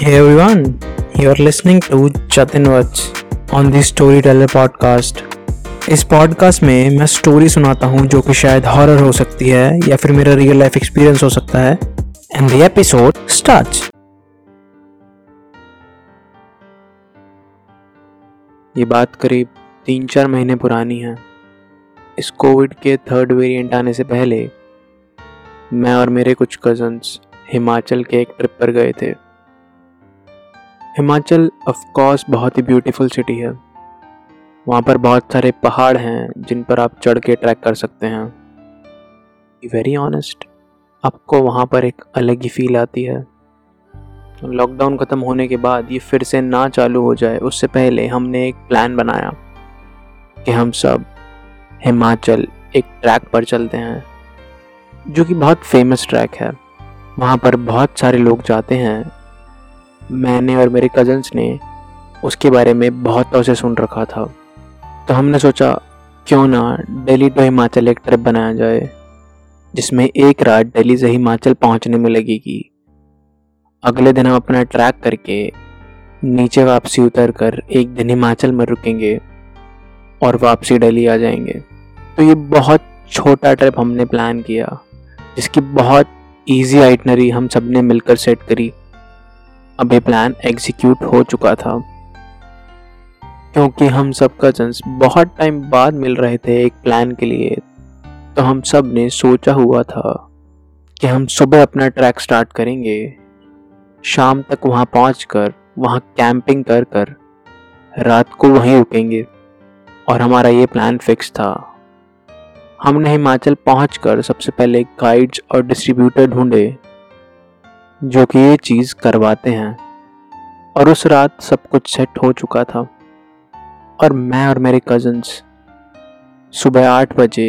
Hey everyone, you're listening to Jatin on the Storyteller podcast. इस podcast में मैं story सुनाता हूँ जो कि शायद हॉरर हो सकती है या फिर मेरा रियल लाइफ एक्सपीरियंस हो सकता है। एंड द एपिसोड स्टार्ट्स ये बात करीब तीन चार महीने पुरानी है। इस कोविड के थर्ड वेरिएंट आने से पहले मैं और मेरे कुछ कज़न्स हिमाचल के एक ट्रिप पर गए थे। हिमाचल ऑफ़ कोर्स बहुत ही ब्यूटीफुल सिटी है। वहाँ पर बहुत सारे पहाड़ हैं, जिन पर आप चढ़ के ट्रैक कर सकते हैं। वेरी ऑनेस्ट आपको वहाँ पर एक अलग ही फील आती है। लॉकडाउन ख़त्म होने के बाद ये फिर से ना चालू हो जाए, उससे पहले हमने एक प्लान बनाया कि हम सब हिमाचल एक ट्रैक पर चलते हैं, जो कि बहुत फ़ेमस ट्रैक है। वहाँ पर बहुत सारे लोग जाते हैं मैंने और मेरे कज़न्स ने उसके बारे में बहुत से सुन रखा था। तो हमने सोचा, क्यों ना दिल्ली टू हिमाचल एक ट्रिप बनाया जाए, जिसमें एक रात दिल्ली से हिमाचल पहुँचने में लगेगी अगले दिन हम अपना ट्रैक करके नीचे वापसी उतर कर एक दिन हिमाचल में रुकेंगे और वापसी दिल्ली आ जाएँगे। तो ये बहुत छोटा ट्रिप हमने प्लान किया, जिसकी बहुत इजी आइटनरी हम सबने मिलकर सेट करी। अब ये प्लान एग्जीक्यूट हो चुका था। क्योंकि हम सब कजन्स बहुत टाइम बाद मिल रहे थे एक प्लान के लिए तो हम सबने सोचा हुआ था कि हम सुबह अपना ट्रैक स्टार्ट करेंगे। शाम तक वहाँ पहुँच कर, वहाँ कैंपिंग कर कर, रात को वहीं रुकेंगे। और हमारा ये प्लान फिक्स था। हमने हिमाचल पहुंचकर सबसे पहले गाइड्स और डिस्ट्रीब्यूटर ढूंढे। जो कि ये चीज़ करवाते हैं। और उस रात सब कुछ सेट हो चुका था। और मैं और मेरे कज़न्स सुबह आठ बजे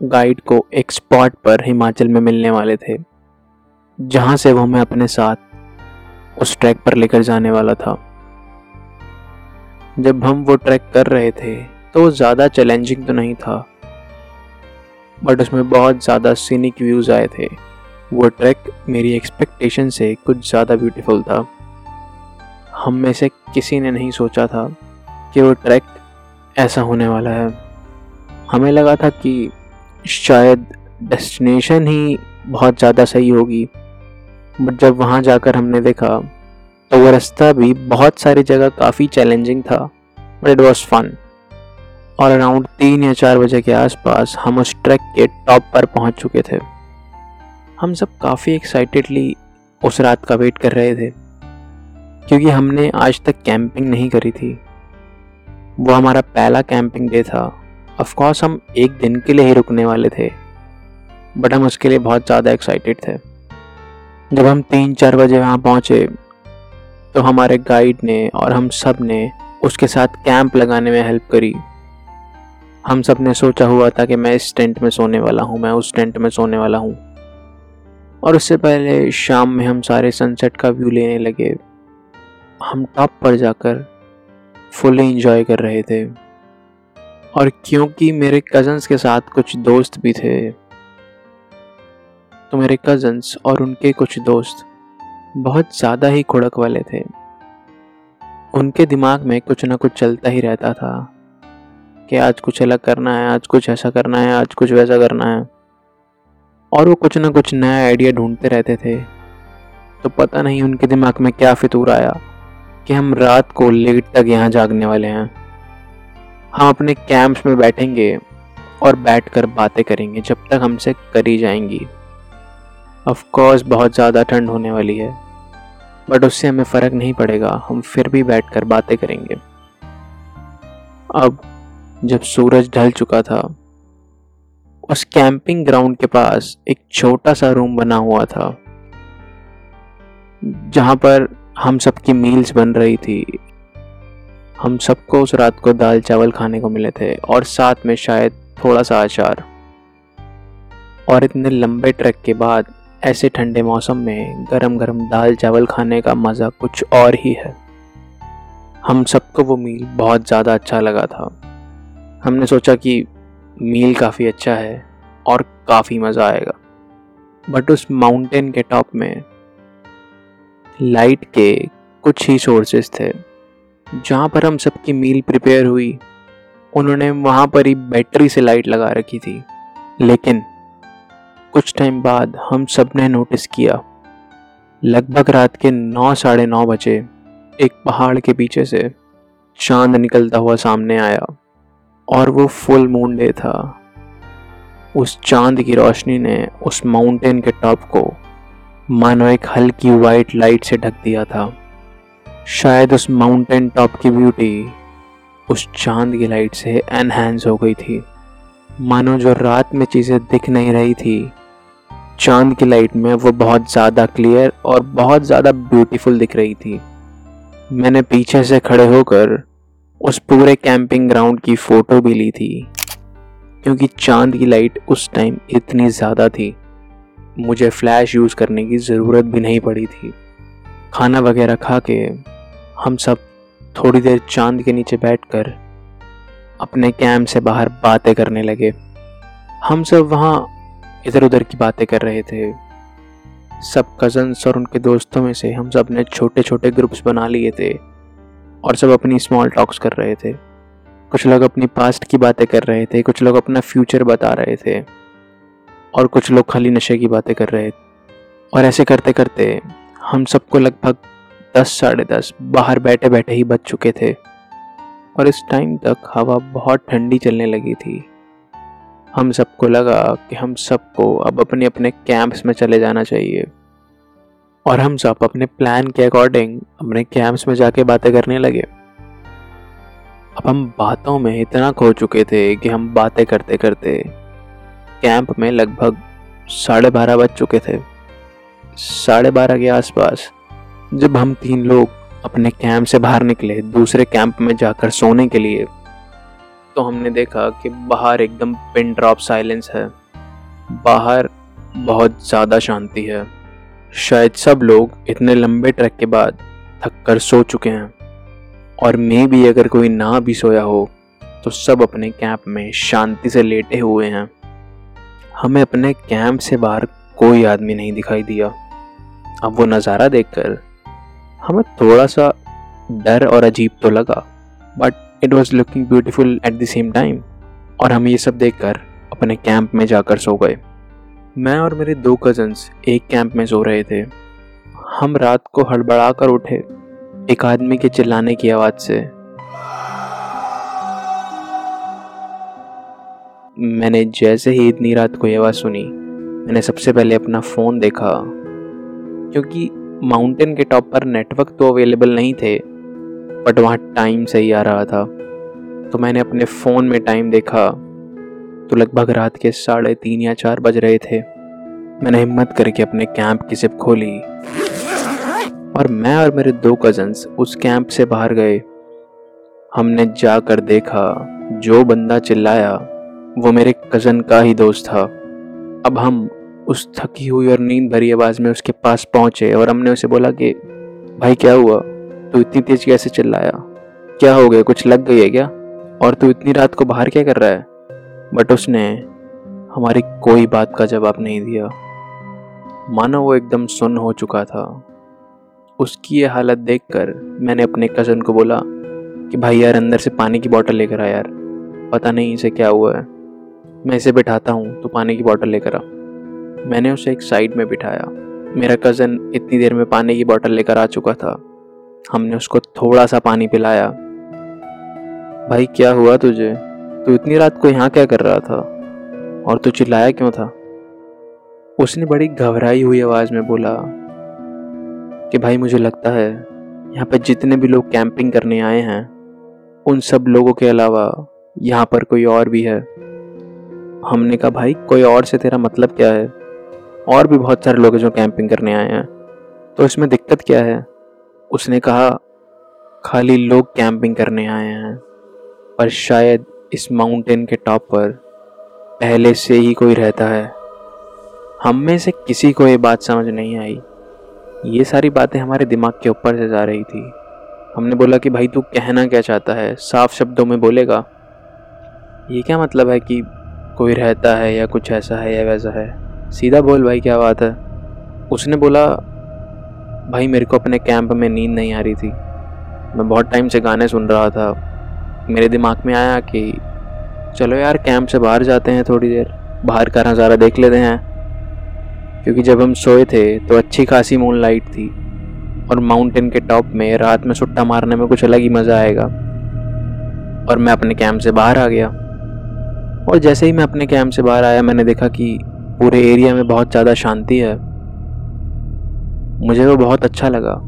गाइड को एक स्पॉट पर हिमाचल में मिलने वाले थे, जहाँ से वो हमें अपने साथ उस ट्रैक पर लेकर जाने वाला था। जब हम वो ट्रैक कर रहे थे तो ज़्यादा चैलेंजिंग तो नहीं था बट उसमें बहुत ज़्यादा सीनिक व्यूज़ आए थे। वो ट्रैक मेरी एक्सपेक्टेशन से कुछ ज़्यादा ब्यूटीफुल था। हम में से किसी ने नहीं सोचा था कि वो ट्रैक ऐसा होने वाला है। हमें लगा था कि शायद डेस्टिनेशन ही बहुत ज़्यादा सही होगी। बट जब वहाँ जाकर हमने देखा तो वो रास्ता भी बहुत सारी जगह काफ़ी चैलेंजिंग था। बट इट वॉज़ फन और अराउंड तीन या चार बजे के आसपास हम उस ट्रैक के टॉप पर पहुँच चुके थे। हम सब काफ़ी एक्साइटेडली उस रात का वेट कर रहे थे, क्योंकि हमने आज तक कैंपिंग नहीं करी थी। वो हमारा पहला कैंपिंग डे था। ऑफकोर्स हम एक दिन के लिए ही रुकने वाले थे बट हम उसके लिए बहुत ज़्यादा एक्साइटेड थे। जब हम तीन चार बजे वहाँ पहुँचे तो हमारे गाइड ने और हम सबने उसके साथ कैंप लगाने में हेल्प करी। हम सबने सोचा हुआ था कि मैं इस टेंट में सोने वाला हूँ, मैं उस टेंट में सोने वाला हूँ। और उससे पहले शाम में हम सारे सनसेट का व्यू लेने लगे। हम टॉप पर जाकर फुली इंजॉय कर रहे थे। और क्योंकि मेरे कज़न्स के साथ कुछ दोस्त भी थे तो मेरे कज़न्स और उनके कुछ दोस्त बहुत ज़्यादा ही खुड़क वाले थे। उनके दिमाग में कुछ ना कुछ चलता ही रहता था कि आज कुछ अलग करना है, आज कुछ ऐसा करना है, आज कुछ वैसा करना है। और वो कुछ ना कुछ नया आइडिया ढूंढते रहते थे। तो पता नहीं उनके दिमाग में क्या फितूर आया कि हम रात को लेट तक यहाँ जागने वाले हैं। हम अपने कैंप्स में बैठेंगे और बैठकर बातें करेंगे जब तक हमसे करी जाएँगी। ऑफ़ कोर्स बहुत ज़्यादा ठंड होने वाली है बट उससे हमें फ़र्क नहीं पड़ेगा। हम फिर भी बैठकर बातें करेंगे। अब जब सूरज ढल चुका था उस कैंपिंग ग्राउंड के पास एक छोटा सा रूम बना हुआ था, जहाँ पर हम सबकी मील्स बन रही थी। हम सबको उस रात को दाल चावल खाने को मिले थे और साथ में शायद थोड़ा सा अचार। और इतने लंबे ट्रैक के बाद ऐसे ठंडे मौसम में गरम गरम दाल चावल खाने का मज़ा कुछ और ही है। हम सबको वो मील बहुत ज़्यादा अच्छा लगा था। हमने सोचा कि मील काफ़ी अच्छा है और काफ़ी मज़ा आएगा। बट उस माउंटेन के टॉप में लाइट के कुछ ही सोर्सेस थे। जहाँ पर हम सबकी मील प्रिपेयर हुई, उन्होंने वहाँ पर ही बैटरी से लाइट लगा रखी थी। लेकिन कुछ टाइम बाद हम सबने नोटिस किया, लगभग रात के नौ, साढ़े नौ बजे एक पहाड़ के पीछे से चाँद निकलता हुआ सामने आया। और वो फुल मून डे था। उस चाँद की रोशनी ने उस माउंटेन के टॉप को मानो एक हल्की वाइट लाइट से ढक दिया था। शायद उस माउंटेन टॉप की ब्यूटी उस चाँद की लाइट से एनहेंस हो गई थी। मानो जो रात में चीज़ें दिख नहीं रही थी, चाँद की लाइट में वो बहुत ज़्यादा क्लियर और बहुत ज़्यादा ब्यूटीफुल दिख रही थी। मैंने पीछे से खड़े होकर उस पूरे कैंपिंग ग्राउंड की फ़ोटो भी ली थी। क्योंकि चाँद की लाइट उस टाइम इतनी ज़्यादा थी। मुझे फ्लैश यूज़ करने की ज़रूरत भी नहीं पड़ी थी। खाना वगैरह खा के हम सब थोड़ी देर चाँद के नीचे बैठकर अपने कैंप से बाहर बातें करने लगे। हम सब वहाँ इधर उधर की बातें कर रहे थे। सब कज़न्स और उनके दोस्तों में से हम सबने छोटे छोटे ग्रुप्स बना लिए थे। और सब अपनी स्मॉल टॉक्स कर रहे थे। कुछ लोग अपनी पास्ट की बातें कर रहे थे, कुछ लोग अपना फ्यूचर बता रहे थे, और कुछ लोग खाली नशे की बातें कर रहे थे। और ऐसे करते करते हम सबको लगभग दस, साढ़े दस, बाहर बैठे बैठे ही बच चुके थे। और इस टाइम तक हवा बहुत ठंडी चलने लगी थी। हम सबको लगा कि हम सबको अब अपने अपने कैंप्स में चले जाना चाहिए। और हम सब अपने प्लान के अकॉर्डिंग अपने कैंप्स में जाके बातें करने लगे। अब हम बातों में इतना खो चुके थे कि हम बातें करते करते कैंप में लगभग साढ़े बारह बज चुके थे। साढ़े बारह के आसपास जब हम तीन लोग अपने कैंप से बाहर निकले, दूसरे कैंप में जाकर सोने के लिए तो हमने देखा कि बाहर एकदम पिन ड्रॉप साइलेंस है। बाहर बहुत ज़्यादा शांति है। शायद सब लोग इतने लंबे ट्रैक के बाद थक कर सो चुके हैं। और मे भी अगर कोई ना भी सोया हो तो सब अपने कैंप में शांति से लेटे हुए हैं। हमें अपने कैंप से बाहर कोई आदमी नहीं दिखाई दिया। अब वो नज़ारा देखकर हमें थोड़ा सा डर और अजीब तो लगा but it was looking beautiful at the same time और हम ये सब देखकर अपने कैंप में जाकर सो गए। मैं और मेरे दो कज़न्स एक कैंप में सो रहे थे। हम रात को हड़बड़ा कर उठे एक आदमी के चिल्लाने की आवाज़ से। मैंने जैसे ही इतनी रात को आवाज़ सुनी, मैंने सबसे पहले अपना फ़ोन देखा, क्योंकि माउंटेन के टॉप पर नेटवर्क तो अवेलेबल नहीं थे बट वहाँ टाइम सही आ रहा था। तो मैंने अपने फ़ोन में टाइम देखा। तो लगभग रात के साढ़े तीन या चार बज रहे थे। मैंने हिम्मत करके अपने कैंप की सिप खोली। और मैं और मेरे दो कज़न्स उस कैंप से बाहर गए। हमने जाकर देखा, जो बंदा चिल्लाया, वो मेरे कज़न का ही दोस्त था। अब हम उस थकी हुई और नींद भरी आवाज़ में उसके पास पहुँचे और हमने उसे बोला कि, भाई, क्या हुआ? तू इतनी तेज कैसे चिल्लाया? क्या हो गया? कुछ लग गई है क्या? और तू इतनी रात को बाहर क्या कर रहा है? बट उसने हमारी कोई बात का जवाब नहीं दिया। मानो वो एकदम सुन हो चुका था। उसकी ये हालत देखकर मैंने अपने कज़न को बोला कि, भाई यार, अंदर से पानी की बोतल लेकर आ यार। पता नहीं इसे क्या हुआ है। मैं इसे बिठाता हूँ तो पानी की बोतल लेकर आ। मैंने उसे एक साइड में बिठाया। मेरा कज़न इतनी देर में पानी की बोतल लेकर आ चुका था। हमने उसको थोड़ा सा पानी पिलाया। भाई, क्या हुआ तुझे? तू इतनी रात को यहाँ क्या कर रहा था? और तू चिल्लाया क्यों था? उसने बड़ी घबराई हुई आवाज़ में बोला, कि भाई मुझे लगता है, यहाँ पर जितने भी लोग कैंपिंग करने आए हैं, उन सब लोगों के अलावा यहाँ पर कोई और भी है। हमने कहा, भाई, कोई और से तेरा मतलब क्या है? और भी बहुत सारे लोग हैं जो कैंपिंग करने आए हैं। तो इसमें दिक्कत क्या है? उसने कहा, खाली लोग कैंपिंग करने आए हैं, पर शायद इस माउंटेन के टॉप पर पहले से ही कोई रहता है। हम में से किसी को ये बात समझ नहीं आई। ये सारी बातें हमारे दिमाग के ऊपर से जा रही थी। हमने बोला कि भाई तू कहना क्या चाहता है? साफ़ शब्दों में बोलेगा। ये क्या मतलब है कि कोई रहता है या कुछ ऐसा है या वैसा है? सीधा बोल भाई, क्या बात है? उसने बोला, भाई मेरे को अपने कैंप में नींद नहीं आ रही थी। मैं बहुत टाइम से गाने सुन रहा था। मेरे दिमाग में आया कि चलो यार कैंप से बाहर जाते हैं थोड़ी देर, बाहर का नज़ारा देख लेते हैं। क्योंकि जब हम सोए थे तो अच्छी खासी मून लाइट थी और माउंटेन के टॉप में रात में सुट्टा मारने में कुछ अलग ही मज़ा आएगा। और मैं अपने कैंप से बाहर आ गया। और जैसे ही मैं अपने कैंप से बाहर आया, मैंने देखा कि पूरे एरिया में बहुत ज़्यादा शांति है। मुझे वो बहुत अच्छा लगा।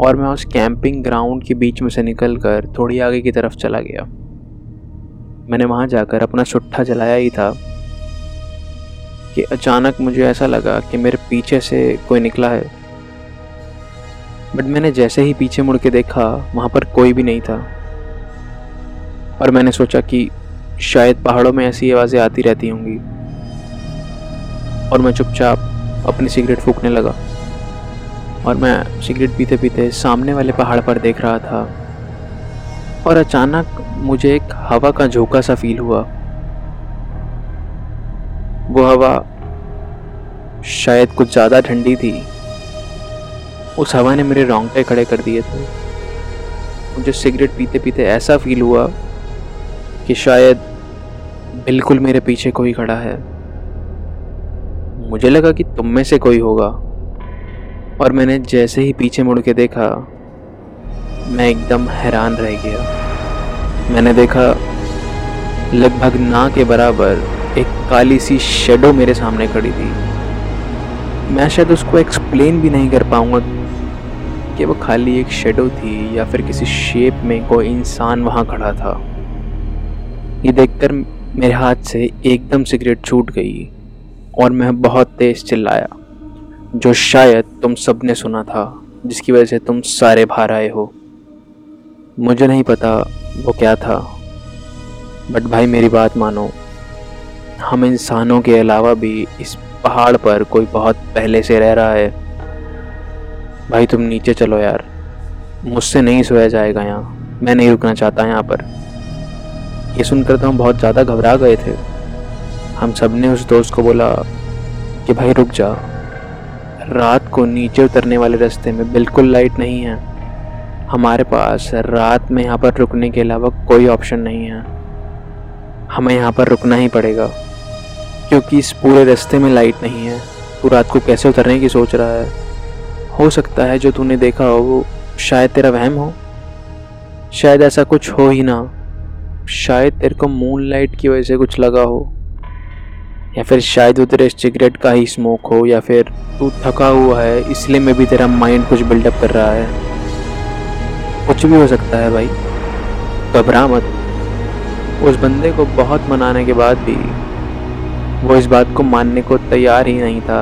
और मैं उस कैंपिंग ग्राउंड के बीच में से निकल कर थोड़ी आगे की तरफ़ चला गया। मैंने वहाँ जाकर अपना सुट्ठा जलाया ही था कि अचानक मुझे ऐसा लगा कि मेरे पीछे से कोई निकला है। बट मैंने जैसे ही पीछे मुड़ के देखा, वहाँ पर कोई भी नहीं था। और मैंने सोचा कि शायद पहाड़ों में ऐसी आवाज़ें आती रहती होंगी। और मैं चुपचाप अपनी सिगरेट फूकने लगा। और मैं सिगरेट पीते पीते सामने वाले पहाड़ पर देख रहा था। और अचानक मुझे एक हवा का झोंका सा फील हुआ। वो हवा शायद कुछ ज़्यादा ठंडी थी। उस हवा ने मेरे रोंगटे खड़े कर दिए थे। मुझे सिगरेट पीते पीते ऐसा फील हुआ कि शायद बिल्कुल मेरे पीछे कोई खड़ा है। मुझे लगा कि तुम में से कोई होगा। और मैंने जैसे ही पीछे मुड़ के देखा, मैं एकदम हैरान रह गया। मैंने देखा, लगभग ना के बराबर एक काली सी शेडो मेरे सामने खड़ी थी। मैं शायद उसको एक्सप्लेन भी नहीं कर पाऊँगा कि वो खाली एक शेडो थी या फिर किसी शेप में कोई इंसान वहाँ खड़ा था। ये देखकर मेरे हाथ से एकदम सिगरेट छूट गई और मैं बहुत तेज चिल्लाया। जो शायद तुम सबने सुना था, जिसकी वजह से तुम सारे बाहर आए हो। मुझे नहीं पता वो क्या था बट भाई मेरी बात मानो। हम इंसानों के अलावा भी इस पहाड़ पर कोई बहुत पहले से रह रहा है। भाई तुम नीचे चलो यार। मुझसे नहीं सोया जाएगा यहाँ। मैं नहीं रुकना चाहता यहाँ पर। ये सुनकर तो हम बहुत ज़्यादा घबरा गए थे। हम सबने उस दोस्त को बोला कि भाई रुक जा। रात को नीचे उतरने वाले रास्ते में बिल्कुल लाइट नहीं है। हमारे पास रात में यहाँ पर रुकने के अलावा कोई ऑप्शन नहीं है। हमें यहाँ पर रुकना ही पड़ेगा, क्योंकि इस पूरे रास्ते में लाइट नहीं है। तू रात को कैसे उतरने की सोच रहा है? हो सकता है जो तूने देखा हो, वो शायद तेरा वहम हो। शायद ऐसा कुछ हो ही ना। शायद तेरे को मून लाइट की वजह से कुछ लगा हो। या फिर शायद वो तेरे सिगरेट का ही स्मोक हो, या फिर तू थका हुआ है, इसलिए मैं भी तेरा माइंड कुछ बिल्डअप कर रहा है। कुछ भी हो सकता है भाई। घबरा मत। उस बंदे को बहुत मनाने के बाद भी वो इस बात को मानने को तैयार ही नहीं था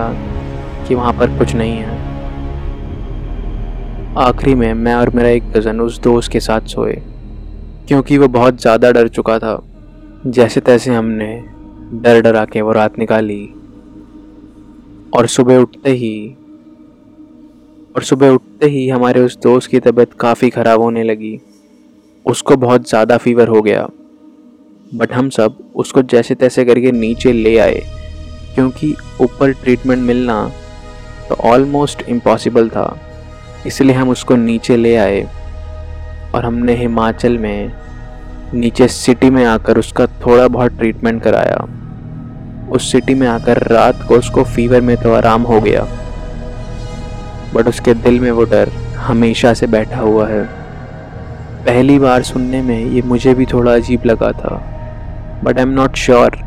कि वहाँ पर कुछ नहीं है। आखिरी में मैं और मेरा एक कज़न उस दोस्त के साथ सोए, क्योंकि वो बहुत ज़्यादा डर चुका था, जैसे तैसे हमने डर डरा के वो रात निकाली। और सुबह उठते ही, और सुबह उठते ही हमारे उस दोस्त की तबीयत काफ़ी ख़राब होने लगी। उसको बहुत ज़्यादा फीवर हो गया। बट हम सब उसको जैसे तैसे करके नीचे ले आए। क्योंकि ऊपर ट्रीटमेंट मिलना तो ऑलमोस्ट इम्पॉसिबल था। इसलिए हम उसको नीचे ले आए। और हमने हिमाचल में नीचे सिटी में आकर उसका थोड़ा बहुत ट्रीटमेंट कराया। उस सिटी में आकर रात को उसको फीवर में तो आराम हो गया। बट उसके दिल में वो डर हमेशा से बैठा हुआ है। पहली बार सुनने में ये मुझे भी थोड़ा अजीब लगा था। But I am not sure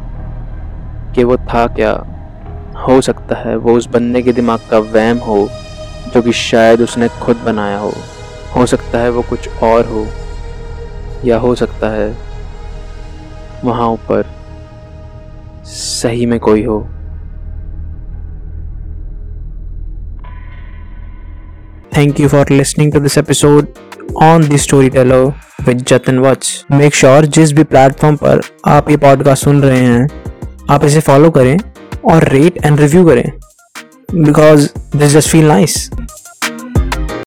कि वो था क्या। हो सकता है वो उस बंदे के दिमाग का वहम हो, जो कि शायद उसने खुद बनाया हो। हो सकता है वो कुछ और हो, या हो सकता है वहाँ ऊपर। सही में कोई हो thank you for listening to this episode on the storyteller with Jatan watch make sure जिस भी प्लेटफॉर्म पर आप ये पॉडकास्ट सुन रहे हैं, आप इसे फॉलो करें और रेट एंड रिव्यू करें because this just feel nice.